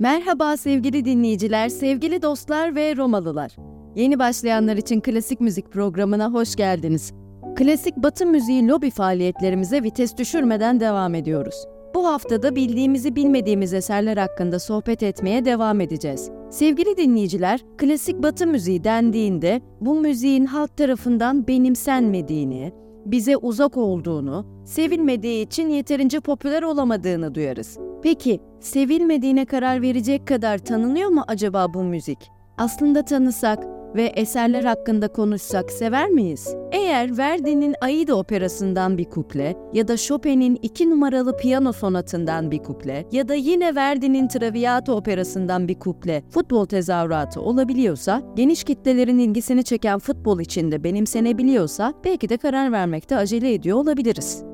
Merhaba sevgili dinleyiciler, sevgili dostlar ve Romalılar. Yeni başlayanlar için klasik müzik programına hoş geldiniz. Klasik Batı müziği lobi faaliyetlerimize vites düşürmeden devam ediyoruz. Bu haftada bildiğimizi bilmediğimiz eserler hakkında sohbet etmeye devam edeceğiz. Sevgili dinleyiciler, klasik Batı müziği dendiğinde bu müziğin halk tarafından benimsenmediğini, bize uzak olduğunu, sevilmediği için yeterince popüler olamadığını duyarız. Peki, sevilmediğine karar verecek kadar tanınıyor mu acaba bu müzik? Aslında tanısak ve eserler hakkında konuşsak sever miyiz? Eğer Verdi'nin Aida operasından bir kuple ya da Chopin'in iki numaralı piyano sonatından bir kuple ya da yine Verdi'nin Traviata operasından bir kuple futbol tezahüratı olabiliyorsa, geniş kitlelerin ilgisini çeken futbol içinde benimsenebiliyorsa belki de karar vermekte acele ediyor olabiliriz.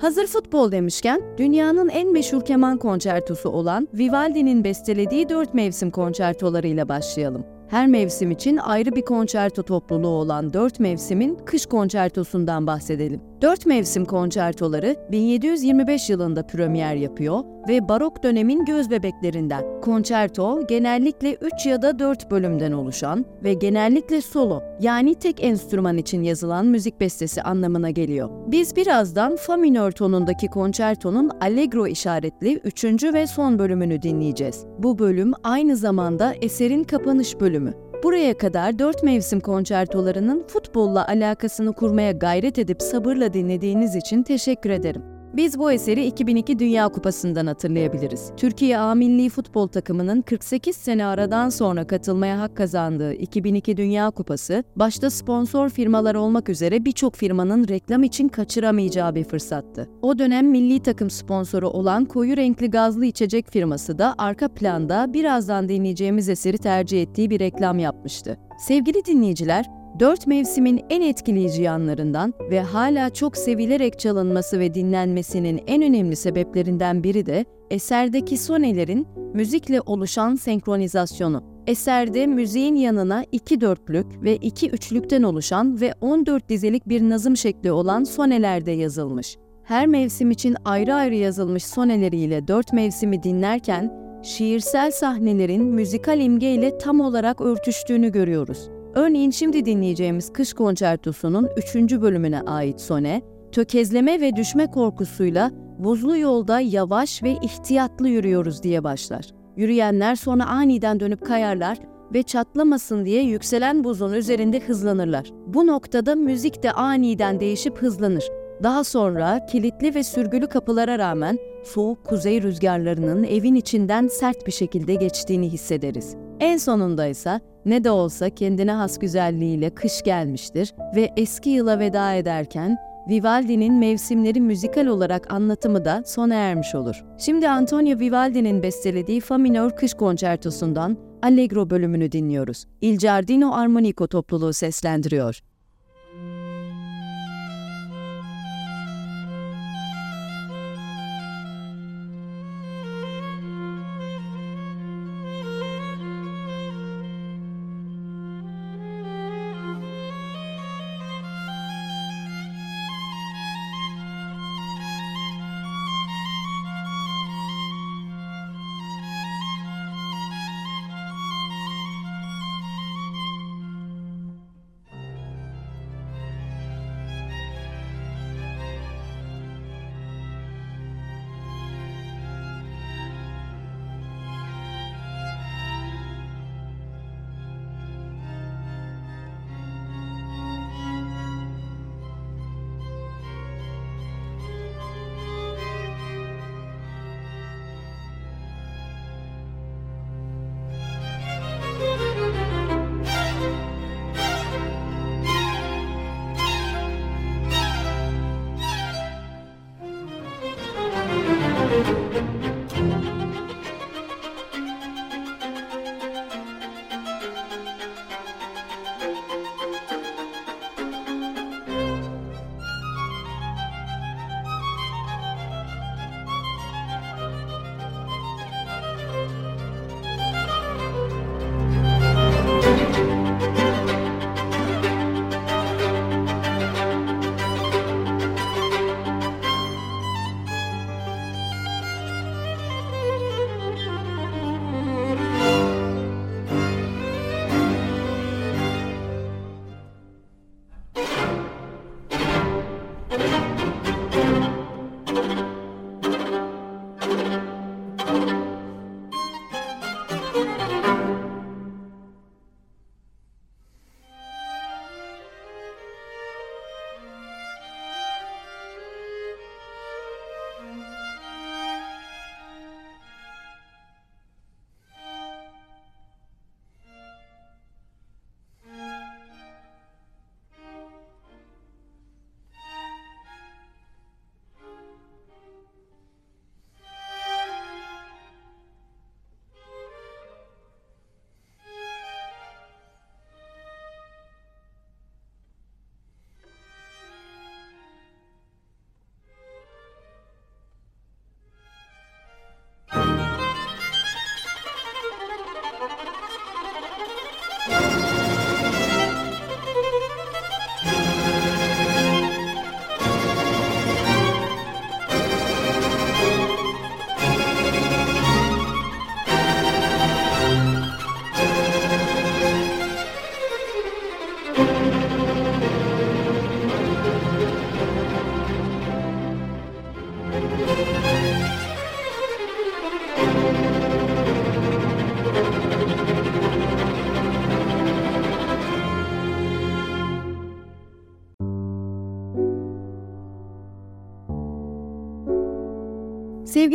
Hazır futbol demişken, dünyanın en meşhur keman konçertosu olan Vivaldi'nin bestelediği dört mevsim konçertolarıyla başlayalım. Her mevsim için ayrı bir konçerto topluluğu olan dört mevsimin kış konçertosundan bahsedelim. Dört mevsim konçertoları 1725 yılında premier yapıyor ve barok dönemin göz bebeklerinden. Konçerto genellikle 3 ya da 4 bölümden oluşan ve genellikle solo yani tek enstrüman için yazılan müzik bestesi anlamına geliyor. Biz birazdan fa minör tonundaki konçertonun allegro işaretli 3. ve son bölümünü dinleyeceğiz. Bu bölüm aynı zamanda eserin kapanış bölümü. Buraya kadar dört mevsim konçertolarının futbolla alakasını kurmaya gayret edip sabırla dinlediğiniz için teşekkür ederim. Biz bu eseri 2002 Dünya Kupası'ndan hatırlayabiliriz. Türkiye A Milli Futbol Takımı'nın 48 sene aradan sonra katılmaya hak kazandığı 2002 Dünya Kupası, başta sponsor firmalar olmak üzere birçok firmanın reklam için kaçıramayacağı bir fırsattı. O dönem milli takım sponsoru olan koyu renkli gazlı içecek firması da arka planda birazdan dinleyeceğimiz eseri tercih ettiği bir reklam yapmıştı. Sevgili dinleyiciler, Dört mevsimin en etkileyici yanlarından ve hala çok sevilerek çalınması ve dinlenmesinin en önemli sebeplerinden biri de eserdeki sonelerin müzikle oluşan senkronizasyonu. Eserde müziğin yanına iki dörtlük ve iki üçlükten oluşan ve 14 dizelik bir nazım şekli olan sonelerde yazılmış. Her mevsim için ayrı ayrı yazılmış soneleriyle dört mevsimi dinlerken, şiirsel sahnelerin müzikal imgeyle tam olarak örtüştüğünü görüyoruz. Örneğin şimdi dinleyeceğimiz Kış Konçertosu'nun 3. bölümüne ait sone, tökezleme ve düşme korkusuyla buzlu yolda yavaş ve ihtiyatlı yürüyoruz diye başlar. Yürüyenler sonra aniden dönüp kayarlar ve çatlamasın diye yükselen buzun üzerinde hızlanırlar. Bu noktada müzik de aniden değişip hızlanır. Daha sonra kilitli ve sürgülü kapılara rağmen soğuk kuzey rüzgarlarının evin içinden sert bir şekilde geçtiğini hissederiz. En sonunda ise ne de olsa kendine has güzelliğiyle kış gelmiştir ve eski yıla veda ederken Vivaldi'nin mevsimleri müzikal olarak anlatımı da sona ermiş olur. Şimdi Antonio Vivaldi'nin bestelediği Fa minör kış konçertosundan Allegro bölümünü dinliyoruz. Il Giardino Armonico topluluğu seslendiriyor.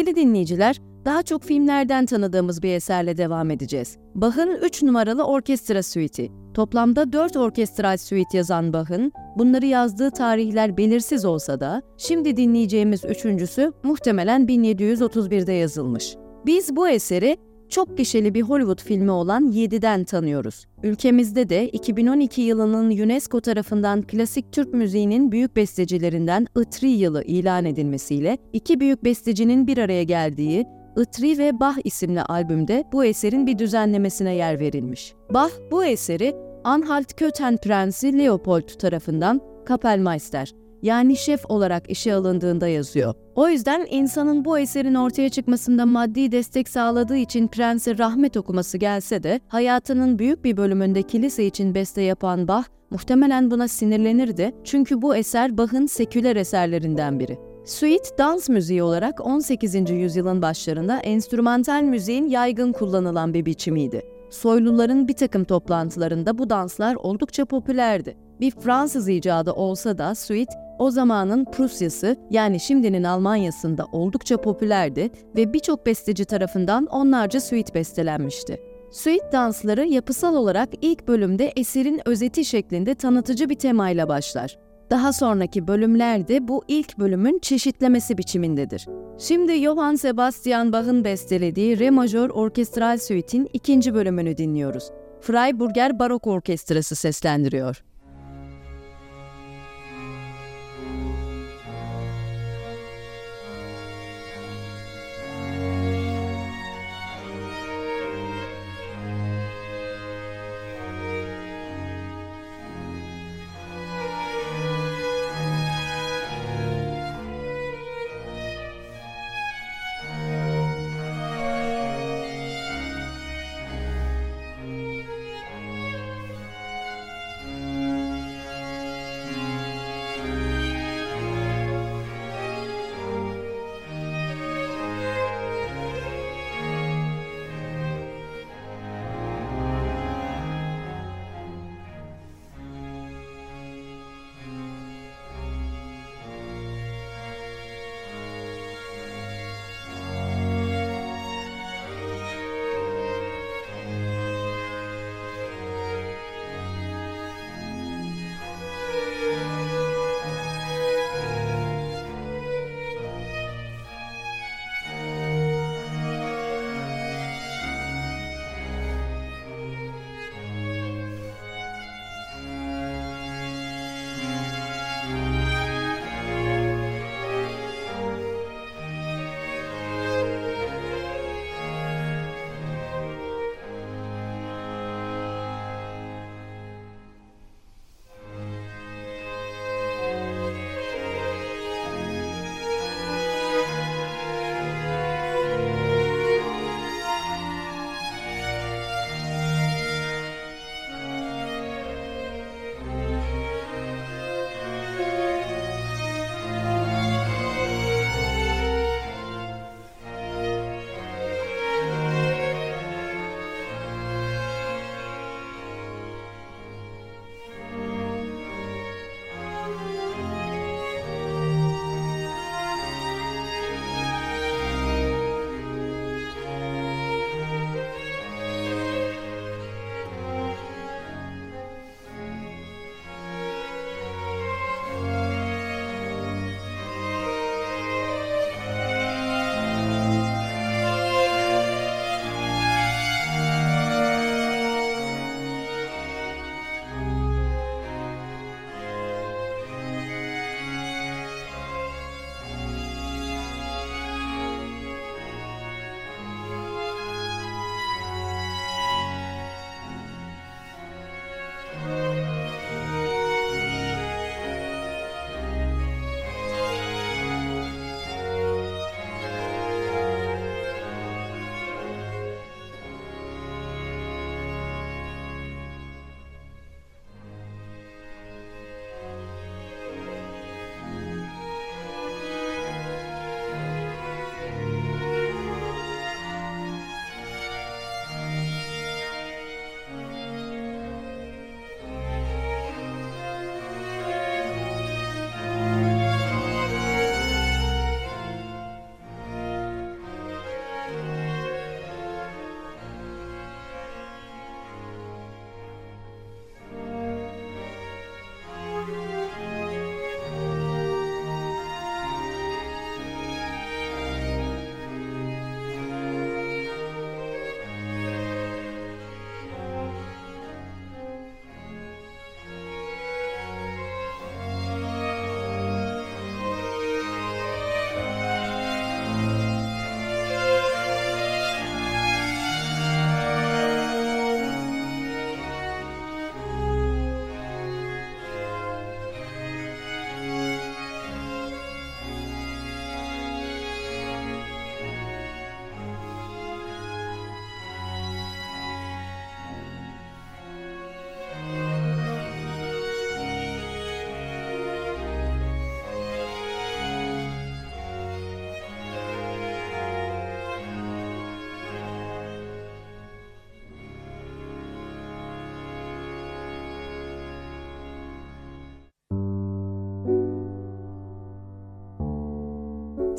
Sevgili dinleyiciler, daha çok filmlerden tanıdığımız bir eserle devam edeceğiz. Bach'ın 3 numaralı orkestra suite'i. Toplamda 4 orkestral suite yazan Bach'ın, bunları yazdığı tarihler belirsiz olsa da, şimdi dinleyeceğimiz üçüncüsü muhtemelen 1731'de yazılmış. Biz bu eseri çok gişeli bir Hollywood filmi olan 7'den tanıyoruz. Ülkemizde de 2012 yılının UNESCO tarafından klasik Türk müziğinin büyük bestecilerinden Itri yılı ilan edilmesiyle iki büyük bestecinin bir araya geldiği Itri ve Bach isimli albümde bu eserin bir düzenlemesine yer verilmiş. Bach bu eseri Anhalt-Köthen Prensi Leopold tarafından Kapellmeister yani şef olarak işe alındığında yazıyor. O yüzden insanın bu eserin ortaya çıkmasında maddi destek sağladığı için prense rahmet okuması gelse de hayatının büyük bir bölümünde kilise için beste yapan Bach muhtemelen buna sinirlenirdi çünkü bu eser Bach'ın seküler eserlerinden biri. Suite dans müziği olarak 18. yüzyılın başlarında enstrümantal müziğin yaygın kullanılan bir biçimiydi. Soyluların bir takım toplantılarında bu danslar oldukça popülerdi. Bir Fransız icadı olsa da suite o zamanın Prusya'sı yani şimdinin Almanya'sında oldukça popülerdi ve birçok besteci tarafından onlarca suite bestelenmişti. Suite dansları yapısal olarak ilk bölümde eserin özeti şeklinde tanıtıcı bir temayla başlar. Daha sonraki bölümlerde bu ilk bölümün çeşitlemesi biçimindedir. Şimdi Johann Sebastian Bach'ın bestelediği Re majör orkestral suite'in ikinci bölümünü dinliyoruz. Freiburger Barok Orkestrası seslendiriyor.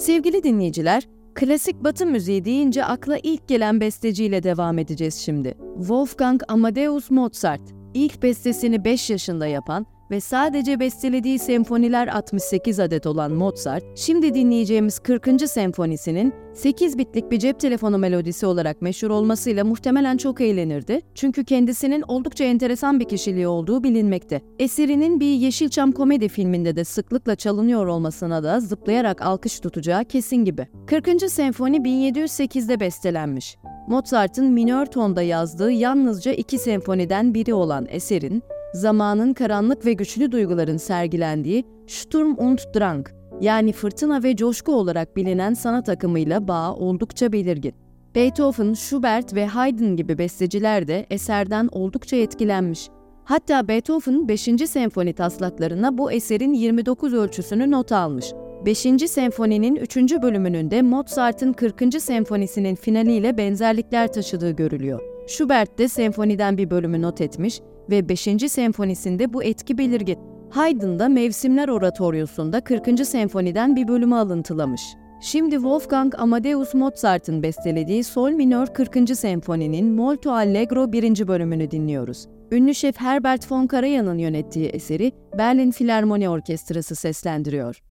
Sevgili dinleyiciler, klasik batı müziği deyince akla ilk gelen besteciyle devam edeceğiz şimdi. Wolfgang Amadeus Mozart, ilk bestesini 5 yaşında yapan ve sadece bestelediği senfoniler 68 adet olan Mozart, şimdi dinleyeceğimiz 40. senfonisinin 8 bitlik bir cep telefonu melodisi olarak meşhur olmasıyla muhtemelen çok eğlenirdi. Çünkü kendisinin oldukça enteresan bir kişiliği olduğu bilinmekte. Eserinin bir Yeşilçam komedi filminde de sıklıkla çalınıyor olmasına da zıplayarak alkış tutacağı kesin gibi. 40. senfoni 1708'de bestelenmiş. Mozart'ın minör tonda yazdığı yalnızca iki senfoniden biri olan eserin, zamanın karanlık ve güçlü duyguların sergilendiği Sturm und Drang yani fırtına ve coşku olarak bilinen sanat akımıyla bağı oldukça belirgin. Beethoven, Schubert ve Haydn gibi besteciler de eserden oldukça etkilenmiş. Hatta Beethoven 5. senfoni taslaklarına bu eserin 29 ölçüsünü not almış. 5. senfoninin 3. bölümünün de Mozart'ın 40. senfonisinin finaliyle benzerlikler taşıdığı görülüyor. Schubert de senfoniden bir bölümü not etmiş ve 5. senfonisinde bu etki belirgin. Haydn da Mevsimler Oratoryosunda 40. senfoniden bir bölümü alıntılamış. Şimdi Wolfgang Amadeus Mozart'ın bestelediği Sol minör 40. senfoninin Molto Allegro 1. bölümünü dinliyoruz. Ünlü şef Herbert von Karajan'ın yönettiği eseri Berlin Filarmoni Orkestrası seslendiriyor.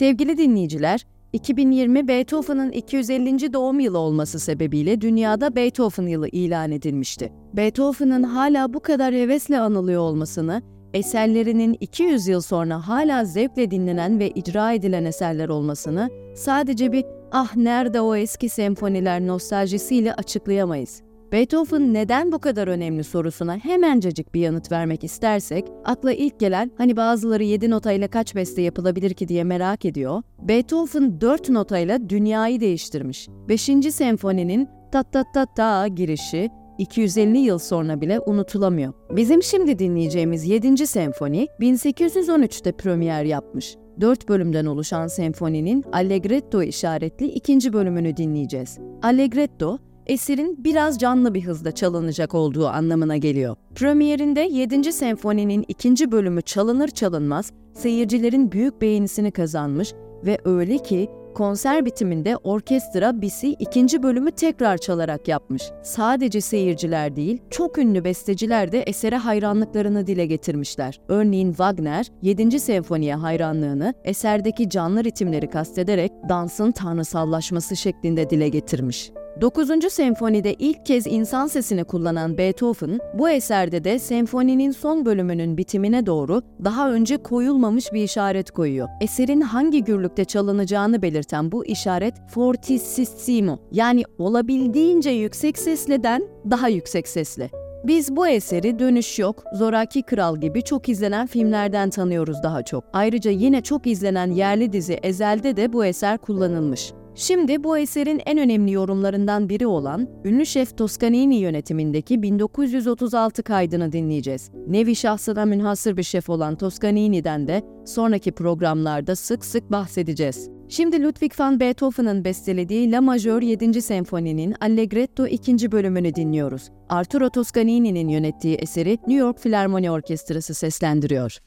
Sevgili dinleyiciler, 2020 Beethoven'ın 250. doğum yılı olması sebebiyle dünyada Beethoven yılı ilan edilmişti. Beethoven'ın hala bu kadar hevesle anılıyor olmasını, eserlerinin 200 yıl sonra hala zevkle dinlenen ve icra edilen eserler olmasını sadece bir ah nerede o eski senfoniler nostaljisiyle açıklayamayız. Beethoven neden bu kadar önemli sorusuna hemencecik bir yanıt vermek istersek, akla ilk gelen hani bazıları 7 notayla kaç beste yapılabilir ki diye merak ediyor. Beethoven 4 notayla dünyayı değiştirmiş. 5. senfoninin ta ta ta ta girişi 250 yıl sonra bile unutulamıyor. Bizim şimdi dinleyeceğimiz 7. senfoni 1813'te premier yapmış. 4 bölümden oluşan senfoninin Allegretto işaretli ikinci bölümünü dinleyeceğiz. Allegretto, eserin biraz canlı bir hızda çalınacak olduğu anlamına geliyor. Premierinde 7. senfoninin ikinci bölümü çalınır çalınmaz seyircilerin büyük beğenisini kazanmış ve öyle ki konser bitiminde orkestra Bisi ikinci bölümü tekrar çalarak yapmış. Sadece seyirciler değil, çok ünlü besteciler de esere hayranlıklarını dile getirmişler. Örneğin Wagner, 7. senfoniye hayranlığını eserdeki canlı ritimleri kastederek dansın tanrısallaşması şeklinde dile getirmiş. 9. senfonide ilk kez insan sesini kullanan Beethoven, bu eserde de senfoninin son bölümünün bitimine doğru daha önce koyulmamış bir işaret koyuyor. Eserin hangi gürlükte çalınacağını belirten bu işaret fortissimo yani olabildiğince yüksek sesleden daha yüksek sesle. Biz bu eseri Dönüş Yok, Zoraki Kral gibi çok izlenen filmlerden tanıyoruz daha çok. Ayrıca yine çok izlenen yerli dizi Ezel'de de bu eser kullanılmış. Şimdi bu eserin en önemli yorumlarından biri olan ünlü şef Toscanini yönetimindeki 1936 kaydını dinleyeceğiz. Nevi şahsına münhasır bir şef olan Toscanini'den de sonraki programlarda sık sık bahsedeceğiz. Şimdi Ludwig van Beethoven'ın bestelediği La Majör 7. Senfoni'nin Allegretto 2. bölümünü dinliyoruz. Arturo Toscanini'nin yönettiği eseri New York Filarmoni Orkestrası seslendiriyor.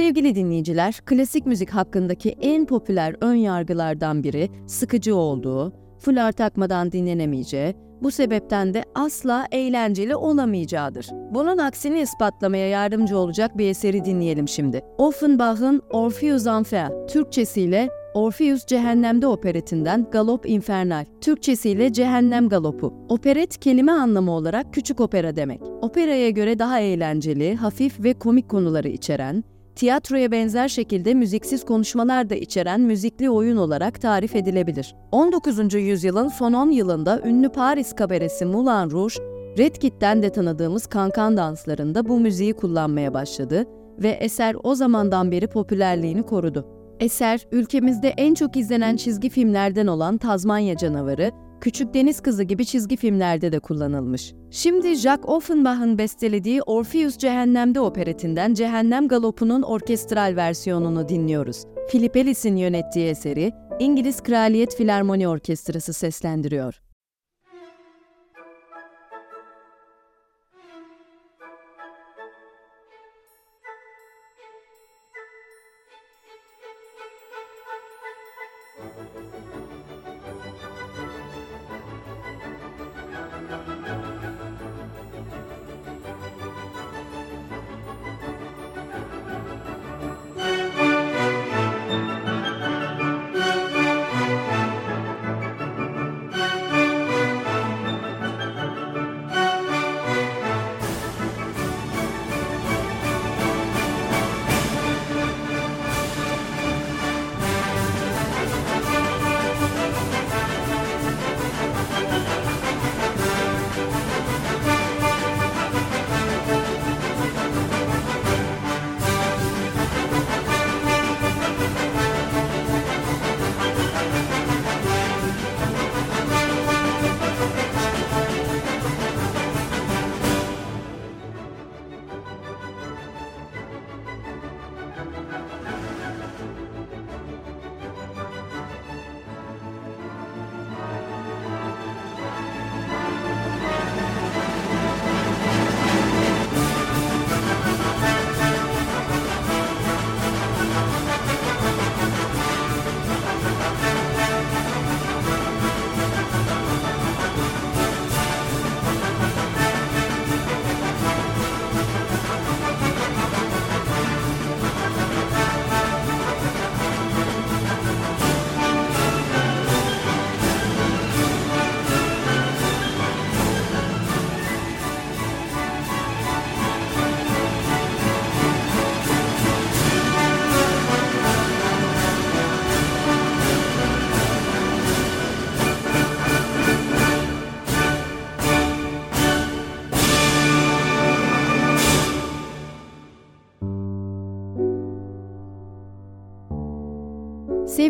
Sevgili dinleyiciler, klasik müzik hakkındaki en popüler ön yargılardan biri sıkıcı olduğu, fular takmadan dinlenemeyeceği, bu sebepten de asla eğlenceli olamayacağıdır. Bunun aksini ispatlamaya yardımcı olacak bir eseri dinleyelim şimdi. Offenbach'ın Orpheus Enfer, Türkçesiyle Orpheus Cehennem'de operetinden Galop Infernal, Türkçesiyle Cehennem Galopu. Operet kelime anlamı olarak küçük opera demek. Operaya göre daha eğlenceli, hafif ve komik konuları içeren, tiyatroya benzer şekilde müziksiz konuşmalar da içeren müzikli oyun olarak tarif edilebilir. 19. yüzyılın son 10 yılında ünlü Paris kabaresi Moulin Rouge, Red Kit'ten de tanıdığımız kankan danslarında bu müziği kullanmaya başladı ve eser o zamandan beri popülerliğini korudu. Eser, ülkemizde en çok izlenen çizgi filmlerden olan Tazmanya Canavarı, Küçük Deniz Kızı gibi çizgi filmlerde de kullanılmış. Şimdi Jack Offenbach'ın bestelediği Orpheus Cehennem'de operetinden Cehennem Galopu'nun orkestral versiyonunu dinliyoruz. Philip Ellis'in yönettiği eseri İngiliz Kraliyet Filarmoni Orkestrası seslendiriyor.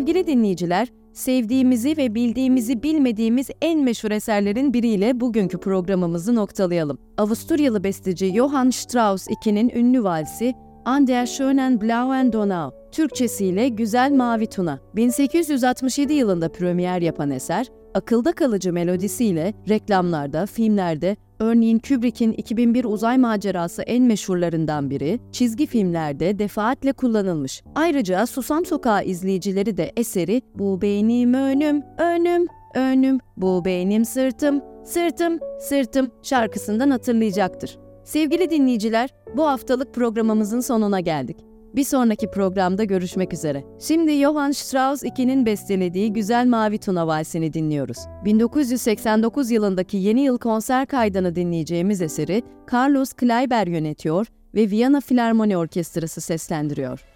Sevgili dinleyiciler, sevdiğimizi ve bildiğimizi bilmediğimiz en meşhur eserlerin biriyle bugünkü programımızı noktalayalım. Avusturyalı besteci Johann Strauss II'nin ünlü valsi An der schönen blauen Donau, Türkçesiyle Güzel Mavi Tuna. 1867 yılında premier yapan eser, akılda kalıcı melodisiyle reklamlarda, filmlerde, örneğin Kubrick'in 2001 uzay macerası en meşhurlarından biri, çizgi filmlerde defaatle kullanılmış. Ayrıca Susam Sokağı izleyicileri de eseri Bu benim önüm, önüm, önüm, bu benim sırtım, sırtım, sırtım şarkısından hatırlayacaktır. Sevgili dinleyiciler, bu haftalık programımızın sonuna geldik. Bir sonraki programda görüşmek üzere. Şimdi Johann Strauss II'nin bestelediği Güzel Mavi Tuna Valsini dinliyoruz. 1989 yılındaki yeni yıl konser kaydını dinleyeceğimiz eseri Carlos Kleiber yönetiyor ve Viyana Filarmoni Orkestrası seslendiriyor.